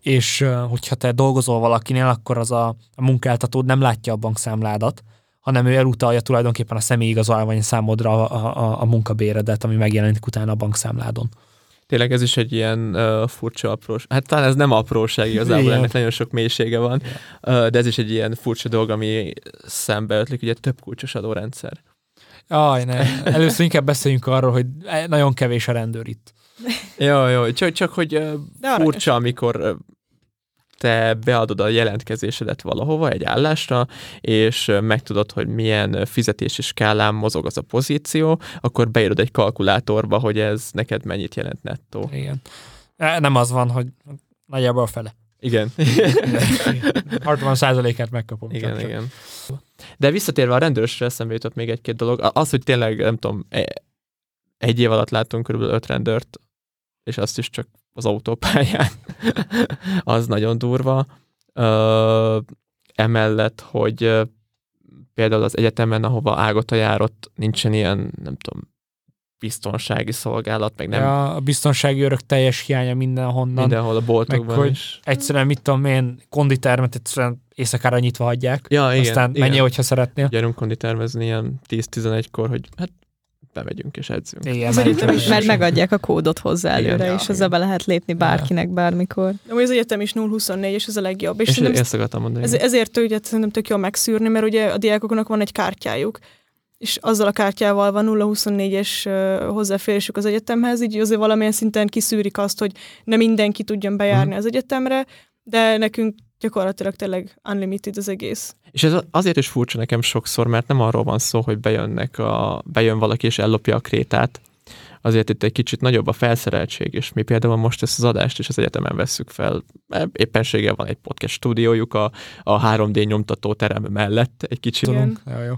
és hogyha te dolgozol valakinél, akkor az a, a munkáltatód nem látja a bankszámládat, hanem ő elutalja tulajdonképpen a személyi igazolvány számodra a, a, a munkabéredet, ami megjelenik utána a bankszámládon. Tényleg ez is egy ilyen uh, furcsa aprós. Hát talán ez nem apróság igazából, Igen. ennek nagyon sok mélysége van, uh, de ez is egy ilyen furcsa dolog, ami szembe ötlik, ugye több kulcsos adórendszer. Aj, ne. Először inkább beszéljünk arról, hogy nagyon kevés a rendőr itt. Jó, jó, csak, csak hogy uh, furcsa, amikor uh, te beadod a jelentkezésedet valahova, egy állásra, és megtudod, hogy milyen fizetési skálán mozog az a pozíció, akkor beírod egy kalkulátorba, hogy ez neked mennyit jelent nettó. Igen. E, Nem az van, hogy nagyjából a fele. Igen. 60 százalékát megkapom. Igen, csak, csak. igen. De visszatérve a rendőrösre eszembe jutott még egy-két dolog. Az, hogy tényleg, nem tudom, e- egy év alatt láttunk körülbelül öt rendőrt, és azt is csak az autópályán. *laughs* az nagyon durva. Ö, emellett, hogy például az egyetemen, ahova Ágota járott, nincsen ilyen, nem tudom, biztonsági szolgálat, meg nem Ja, a biztonsági örök teljes hiánya mindenhonnan. Minden. mindenhol a boltokban Meg hogy- is. Egyszerűen, mit tudom én, konditermet egyszerűen éjszakára nyitva hagyják. Ja, igen, Aztán igen. menjél, hogyha szeretnél. Gyerünk konditermezni ilyen 10-11-kor, hogy hát bemegyünk és edzünk. Igen, Az mert- Mert megadják a kódot hozzá Igen. előre, Ja, és igen. azzal be lehet lépni bárkinek bármikor. De amúgy az egyetem is 0-24, és ez a legjobb. És, És, ezt akartam mondani. ez, ezért ugye szerintem tök jó megszűrni, mert ugye a diákoknak van egy kártyájuk, és azzal a kártyával van 0-24-es ö, hozzáférésük az egyetemhez, így azért valamilyen szinten kiszűrik azt, hogy ne mindenki tudjon bejárni Mhm. az egyetemre, de nekünk gyakorlatilag tényleg unlimited az egész. És ez azért is furcsa nekem sokszor, mert nem arról van szó, hogy bejönnek a, bejön valaki és ellopja a krétát, azért itt egy kicsit nagyobb a felszereltség, és mi például most ezt az adást is az egyetemen vesszük fel. Éppenséggel van egy podcast stúdiójuk a, a 3D nyomtató terem mellett egy kicsit. Igen. Ja, jó.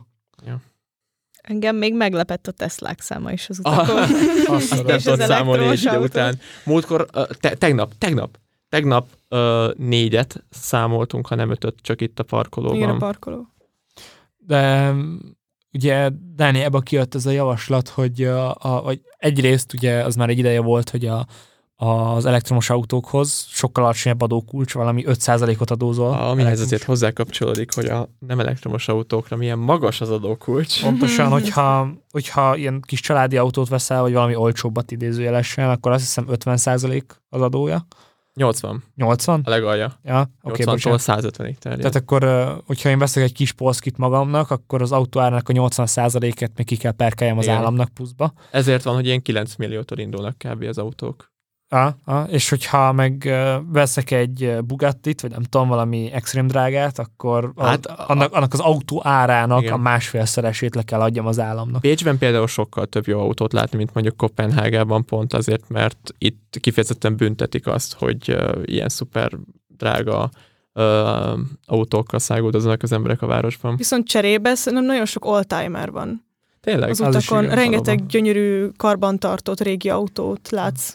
Engem még meglepett a Teslák száma is az Ah, utakon. *laughs* Azt Azt nem És tudod számolni egy idő után. Múltkor, te, tegnap, tegnap, tegnap ö, négyet számoltunk, ha nem ötöt, csak itt a parkolóban. Igen, a parkoló. De ugye Dáni, ebbe kijött ez a javaslat, hogy a, a, vagy egyrészt ugye az már egy ideje volt, hogy a, az elektromos autókhoz sokkal alacsonyabb adókulcs, valami 5%-ot adózol. Amihez azért hozzákapcsolódik, hogy a nem elektromos autókra milyen magas az adókulcs. Pontosan, hogyha, hogyha ilyen kis családi autót veszel, vagy valami olcsóbbat idézőjelesen, akkor azt hiszem 50% az adója. 80 80? a legalja. Ja, oké, okay, 80-tól 150-ig terjed. Tehát akkor, hogyha én veszek egy kis polszkit magamnak, akkor az autóárnak a 80%-et még ki kell perkeljem az Igen. államnak pluszba. Ezért van, hogy ilyen 9 milliótól indulnak kb. az autók. Ah, ah, és hogyha meg veszek egy Bugattit, vagy nem tudom, valami extrém drágát, akkor Hát, a- annak, annak az autó árának Igen. a másfélszeresét le kell adjam az államnak. Pécsben például sokkal több jó autót látni, mint mondjuk Kopenhágában, pont azért, mert itt kifejezetten büntetik azt, hogy uh, ilyen szuper drága uh, autókkal száguldoznak az emberek a városban. Viszont cserébe szerintem nagyon sok oldtimer van Tényleg? az az utakon. Rengeteg valóban. gyönyörű karbantartott régi autót látsz.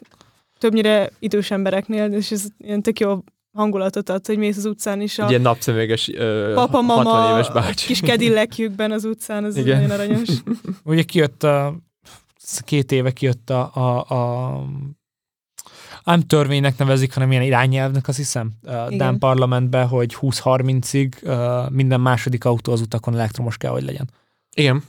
Többnyire idős embereknél, és ez ilyen tök jó hangulatot ad, hogy mész az utcán is a Egy ilyen napszemüveges uh, papa, 60 mama, éves bácsi. kis kedillekjükben az utcán, az Igen. nagyon aranyos. *laughs* Ugye kijött a, két éve kijött a, a, a nem törvénynek nevezik, hanem ilyen irányelvnek, azt hiszem, Igen. Dán parlamentben, hogy 20-30-ig uh, minden második autó az utakon elektromos kell, hogy legyen. Igen,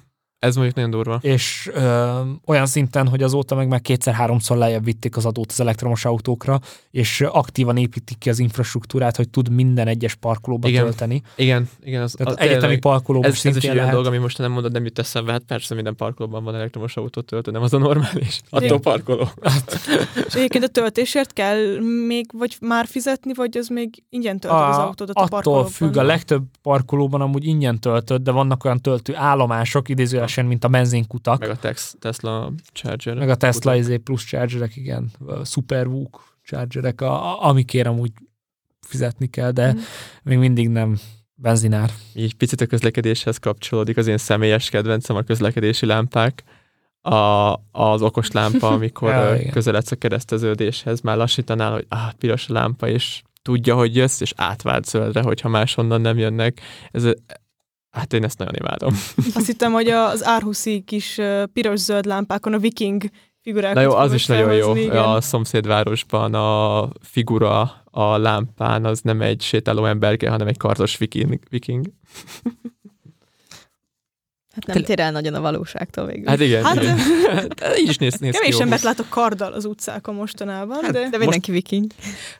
ez mondjuk nagyon durva. És ö, olyan szinten, hogy azóta meg már kétszer-háromszor lejjebb vitték az adót az elektromos autókra, és aktívan építik ki az infrastruktúrát, hogy tud minden egyes parkolóba Igen. tölteni. Igen, igen. Az, Tehát az, egyetemi tényleg, parkolóban ez, ez is egy olyan lehet. dolog, ami most nem mondod, nem jut eszembe. Hát persze minden parkolóban van elektromos autót töltő, nem az a normális. Igen. Attól parkoló. És egyébként a töltésért kell még, vagy már fizetni, vagy az még ingyen töltöd az A, autódat a attól parkolóban? függ, a legtöbb parkolóban amúgy ingyen töltött, de vannak olyan töltő állomások, idézőjelesen, mint a benzinkutak, Meg a tex, Tesla Charger. meg a Tesla izé plusz chargerek, igen, Superwook chargerek, a, a, amikért amúgy fizetni kell, de Mhm. még mindig nem benzinár. Így picit a közlekedéshez kapcsolódik az én személyes kedvencem, a közlekedési lámpák. A, az okos lámpa, amikor *laughs* Ja, közeledsz a kereszteződéshez, már lassítanál, hogy áh, piros a lámpa, és tudja, hogy jössz, és átvált zöldre, hogyha máshonnan nem jönnek. Ez, hát én ezt nagyon imádom. *laughs* Azt hittem, hogy az árhuszi kis piros-zöld lámpákon a viking figurákat Na jó, az is nagyon jó. igen. A szomszédvárosban a figura a lámpán az nem egy sétáló emberke, hanem egy kardos viking. viking. *laughs* Hát nem tér el nagyon a valóságtól végül. Hát igen, Hát, igen. De *laughs* így is néz, néz ki Kevés jó. embert látok karddal az utcákon mostanában, Hát, de de mindenki viking.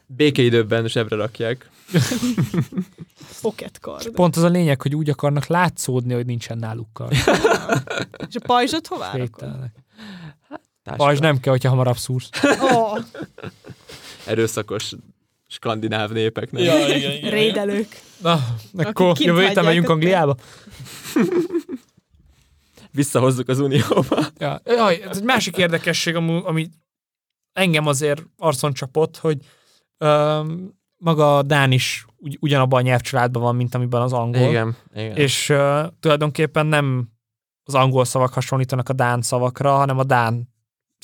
Békeidőben zsebre rakják. *laughs* pocket kard. Pont az a lényeg, hogy úgy akarnak látszódni, hogy nincsen náluk kar. *laughs* És a pajzsot hová. Társra. Pajzs nem kell, hogyha hamarabb szúrsz. Oh, Erőszakos skandináv népeknek. igen, rédelők. Na, akkor jövő héten megyünk Angliába. Visszahozzuk az Unióba. Ja. Jaj, ez egy másik érdekesség, ami, engem azért arcon csapott, hogy öm, maga a Dán is ugy, ugyanabban a nyelvcsaládban van, mint amiben az angol. Igen, igen. És uh, tulajdonképpen nem az angol szavak hasonlítanak a dán szavakra, hanem a dán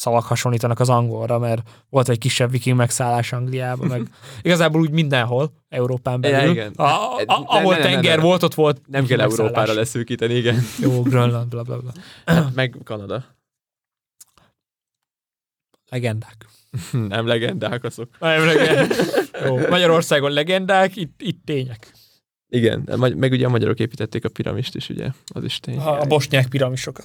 szavak hasonlítanak az angolra, mert volt egy kisebb viking megszállás Angliában, meg *laughs* igazából úgy mindenhol, Európán belül. Ja, igen. A, a, a, Ne- ahol ne- ne- ne- tenger ne. volt, ott volt nem kell megszállás. Európára leszűkíteni, igen. *laughs* Jó, Grönland, bla bla bla. Meg Kanada. Legendák. *laughs* Nem legendák azok. Nem, legend. Jó, Magyarországon legendák, itt, itt tények. Igen, meg meg ugye a magyarok építették a piramist is, ugye? Az is tény. A, a bosnyák piramisokat.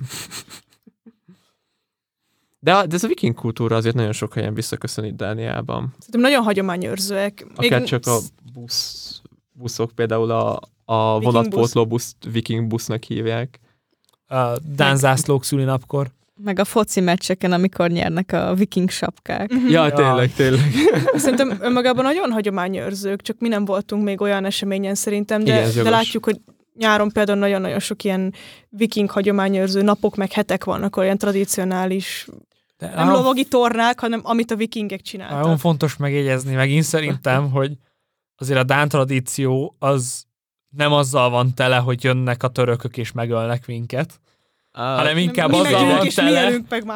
De, a- de ez a viking kultúra azért nagyon sok helyen visszaköszön Dániában. Szerintem nagyon hagyományőrzőek. Akár csak a busz, buszok, például a, a vonatpótló busz, viking busznak hívják. A Dán zászlók szülinapkor. Meg a foci meccseken, amikor nyernek a viking sapkák. Mhm. Ja, Ja. tényleg, tényleg. *laughs* Szerintem önmagában nagyon hagyományőrzők, csak mi nem voltunk még olyan eseményen szerintem, de, Igen, de látjuk, hogy nyáron például nagyon-nagyon sok ilyen viking hagyományőrző napok, meg hetek vannak, olyan tradicionális, nem nagyon- lovagi tornák, hanem amit a vikingek Nagyon csináltak. fontos megjegyezni, megint szerintem, *laughs* hogy azért a Dán tradíció az nem azzal van tele, hogy jönnek a törökök és megölnek minket, Ah, hanem inkább mi azzal van tele,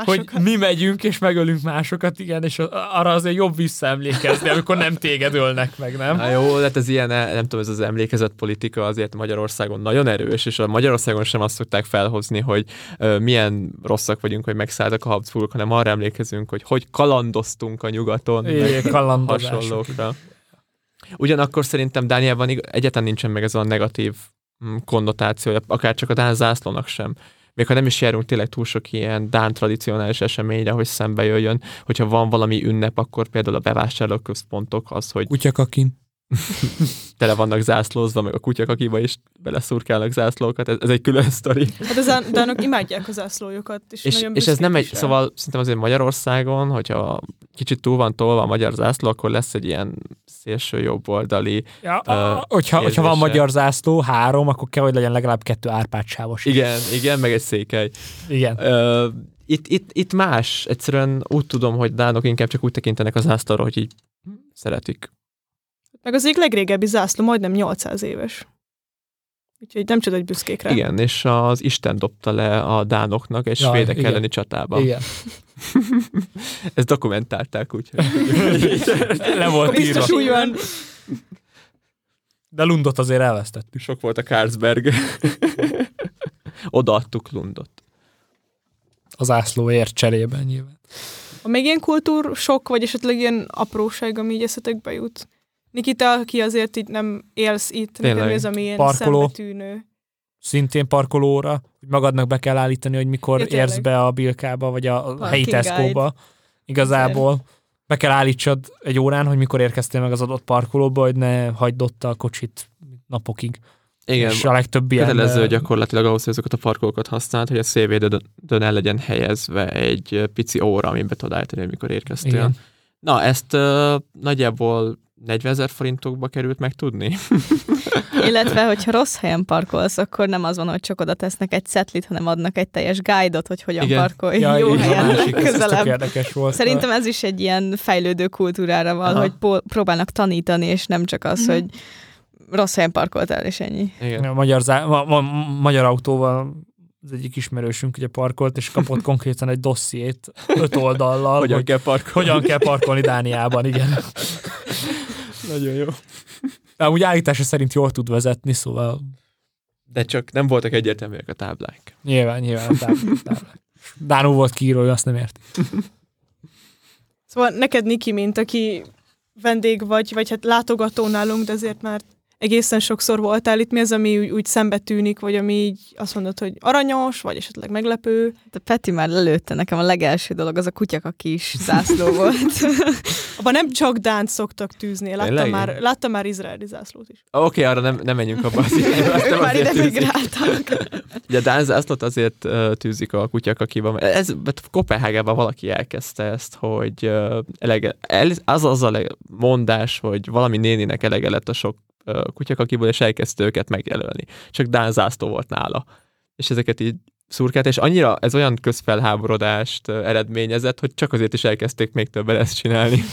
hogy mi megyünk és megölünk másokat, igen, és arra azért jobb visszaemlékezni, amikor nem téged ölnek meg, nem? Na jó, hát ez ilyen, nem tudom, ez az emlékezett politika azért Magyarországon nagyon erős, és a Magyarországon sem azt szokták felhozni, hogy milyen rosszak vagyunk, hogy megszálltak a Habsburgok, hanem arra emlékezünk, hogy hogy kalandoztunk a nyugaton, É, hasonlókra. Ugyanakkor szerintem Dániában egyáltalán nincsen meg ez a negatív mm, konnotációja, akár csak a Dán zászlónak sem. Még ha nem is járunk tényleg túl sok ilyen Dán tradicionális eseményre, hogy szembe jöjjön, hogyha van valami ünnep, akkor például a bevásárlóközpontok az, hogy Kutyakakin. *laughs* tele vannak zászlózva, meg a kutyák, akiba is beleszurkálnak zászlókat, ez, ez egy külön *laughs* sztori. Hát az dánok imádják az zászlójukat, és, És, nagyon és ez nem egy, rá. szóval szerintem azért Magyarországon, hogyha kicsit túl van tolva a magyar zászló, akkor lesz egy ilyen szélső jobboldali. Ja, uh, hogyha, hogyha van magyar zászló, három, akkor kell, hogy legyen legalább kettő árpádsávos. Igen, igen, meg egy székely. Igen. Ö, itt, itt, itt más. Egyszerűen úgy tudom, hogy dánok inkább csak úgy tekintenek az zászlóra, hogy így szeretik. Meg az egyik legrégebbi zászló, majdnem 800 éves. Úgyhogy nem csoda, hogy büszkék rá. Igen, és az Isten dobta le a dánoknak egy Ja, svédek igen. elleni csatában. Igen. *laughs* Ezt dokumentálták, úgyhogy. *laughs* Le volt írva. Biztos úgy van. De Lundot azért elvesztettük. Sok volt a Karlsberg. *laughs* Odaadtuk Lundot. Az zászlóért cserében nyilván. Ha még ilyen kultúr sok, vagy esetleg ilyen apróság, ami így eszetekbe jut. Nikita, aki azért így nem élsz itt, neked Tényleg. mi az, ami ilyen Parkoló. szembetűnő. Szintén parkolóra, hogy magadnak be kell állítani, hogy mikor Ja, tényleg. érsz be a Bilkába, vagy a a helyi Parking Tesco-ba. Igazából be kell állítsad egy órán, hogy mikor érkeztél meg az adott parkolóba, hogy ne hagyd ott a kocsit napokig. Igen, és a legtöbb ilyen... kötelező gyakorlatilag ahhoz, hogy azokat a parkolókat használd, hogy a CV-dön el legyen helyezve egy pici óra, amiben tudod állítani, hogy mikor érkeztél. Igen. Na, ezt uh, nagyjából 40 ezer forintokba került meg tudni. *laughs* Illetve, hogyha rossz helyen parkolsz, akkor nem az van, hogy csak oda tesznek egy szetlit, hanem adnak egy teljes guide-ot, hogy hogyan Igen. parkolj Ja, jó helyen másik, ez, ez tök közelebb. érdekes volt. Szerintem ez is egy ilyen fejlődő kultúrára van, Aha. hogy próbálnak tanítani, és nem csak az, Mhm. hogy rossz helyen parkoltál, és ennyi. Igen. a magyar, zá- ma, ma, magyar autóval az egyik ismerősünk ugye parkolt, és kapott konkrétan egy dossziét öt oldallal, Hogyan hogy kell parkolni? hogyan kell parkolni Dániában, igen. *laughs* Nagyon jó. Amúgy állítása szerint jól tud vezetni, szóval De csak nem voltak egyértelműek a táblák. nyilván, nyilván. Táv. Dánul volt kiíró, ő azt nem ért. Szóval neked, Niki, mint aki vendég vagy, vagy hát látogató nálunk, de azért már egészen sokszor voltál itt, mi az, ami úgy, úgy szembe tűnik, vagy ami így azt mondod, hogy aranyos, vagy esetleg meglepő? De Peti már lelőtte nekem a legelső dolog, az a kutyaka a kis zászló *laughs* volt. Abban nem csak Dánt szoktak tűzni, láttam Tényleg? már, láttam már izraeli zászlót is. Oké, okay, arra nem, nem menjünk abba az *laughs* irányba. Ők már ide migráltak. Ugye a Dán zászlót azért uh, tűzik a kutyák, akiben. Ez mert Kopenhágában valaki elkezdte ezt, hogy uh, elege, el, az az a mondás, hogy valami néninek elege lett a sok kutyák, akiból, és elkezdte őket megjelölni. Csak Dán zászló volt nála. És ezeket így szurkált, és annyira ez olyan közfelháborodást eredményezett, hogy csak azért is elkezdték még többen ezt csinálni.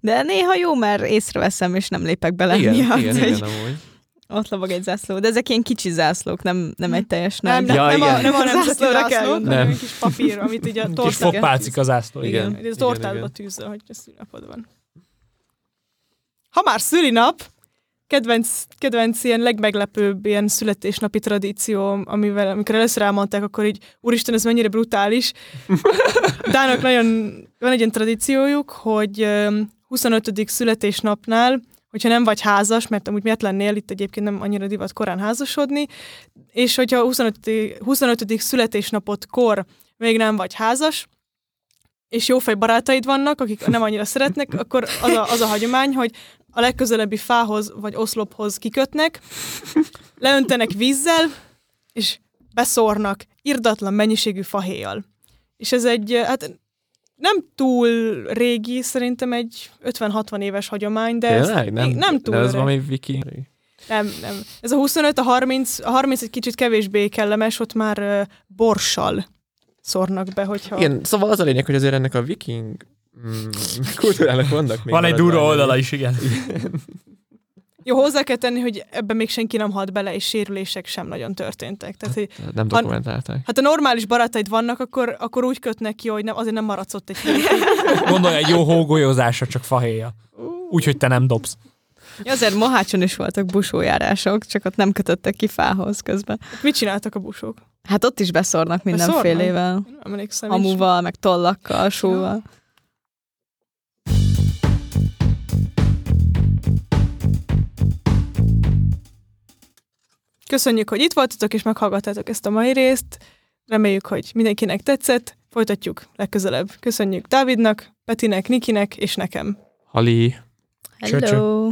De néha jó, mert észreveszem, és nem lépek bele igen, miatt, igen, hogy igen, amúgy. ott lobog egy zászló. De ezek ilyen kicsi zászlók, nem, nem egy teljes Nem, nagy. nem, Ja, nem, a, igen. nem a *laughs* nemzeti Zászlóra kell zászló, gondolni. hanem Nem. egy kis papír, amit így a Kis tortádba fogpálcik az zászló, igen. Igen. Hogy ez igen, tortádba igen. tűzze, hogy a szülinapod van. Ha már szülinap, kedvenc, kedvenc ilyen legmeglepőbb ilyen születésnapi tradíció, amivel amikor először elmondták, akkor így, úristen, ez mennyire brutális. *laughs* Dánok nagyon, van egy ilyen tradíciójuk, hogy öm, 25. születésnapnál, hogyha nem vagy házas, mert amúgy miért lennél, itt egyébként nem annyira divat korán házasodni, és hogyha 25. 25. születésnapot kor még nem vagy házas, és jófej barátaid vannak, akik nem annyira szeretnek, akkor az a, az a hagyomány, hogy a legközelebbi fához vagy oszlophoz kikötnek, leöntenek vízzel, és beszórnak irdatlan mennyiségű fahéjjal. És ez egy, hát nem túl régi, szerintem egy 50-60 éves hagyomány, de ez? Nem, nem túl de ez valami viki. nem, nem. Ez a 25, a 30, a 30 egy kicsit kevésbé kellemes, ott már uh, borssal szórnak be, hogyha... Igen, szóval az a lényeg, hogy azért ennek a viking mm, kultúrának vannak még Van egy durva oldala is, igen. Jó, hozzá kell tenni, hogy ebben még senki nem halt bele, és sérülések sem nagyon történtek. Tehát, hogy Nem dokumentálták. hát a normális barátaid vannak, akkor, akkor úgy kötnek ki, hogy nem, azért nem maradsz ott egy. Gondolj egy jó hógolyózásra, csak fahéja. Úgyhogy te nem dobsz. Ja, azért Mohácson is voltak busójárások, csak ott nem kötöttek ki fához közben. Mit csináltak a busók? Hát ott is beszórnak mindenfélével. Hamuval, meg tollakkal, sóval. Köszönjük, hogy itt voltatok, és meghallgattátok ezt a mai részt. Reméljük, hogy mindenkinek tetszett. Folytatjuk legközelebb. Köszönjük Dávidnak, Petinek, Nikinek és nekem. Hali. Hello!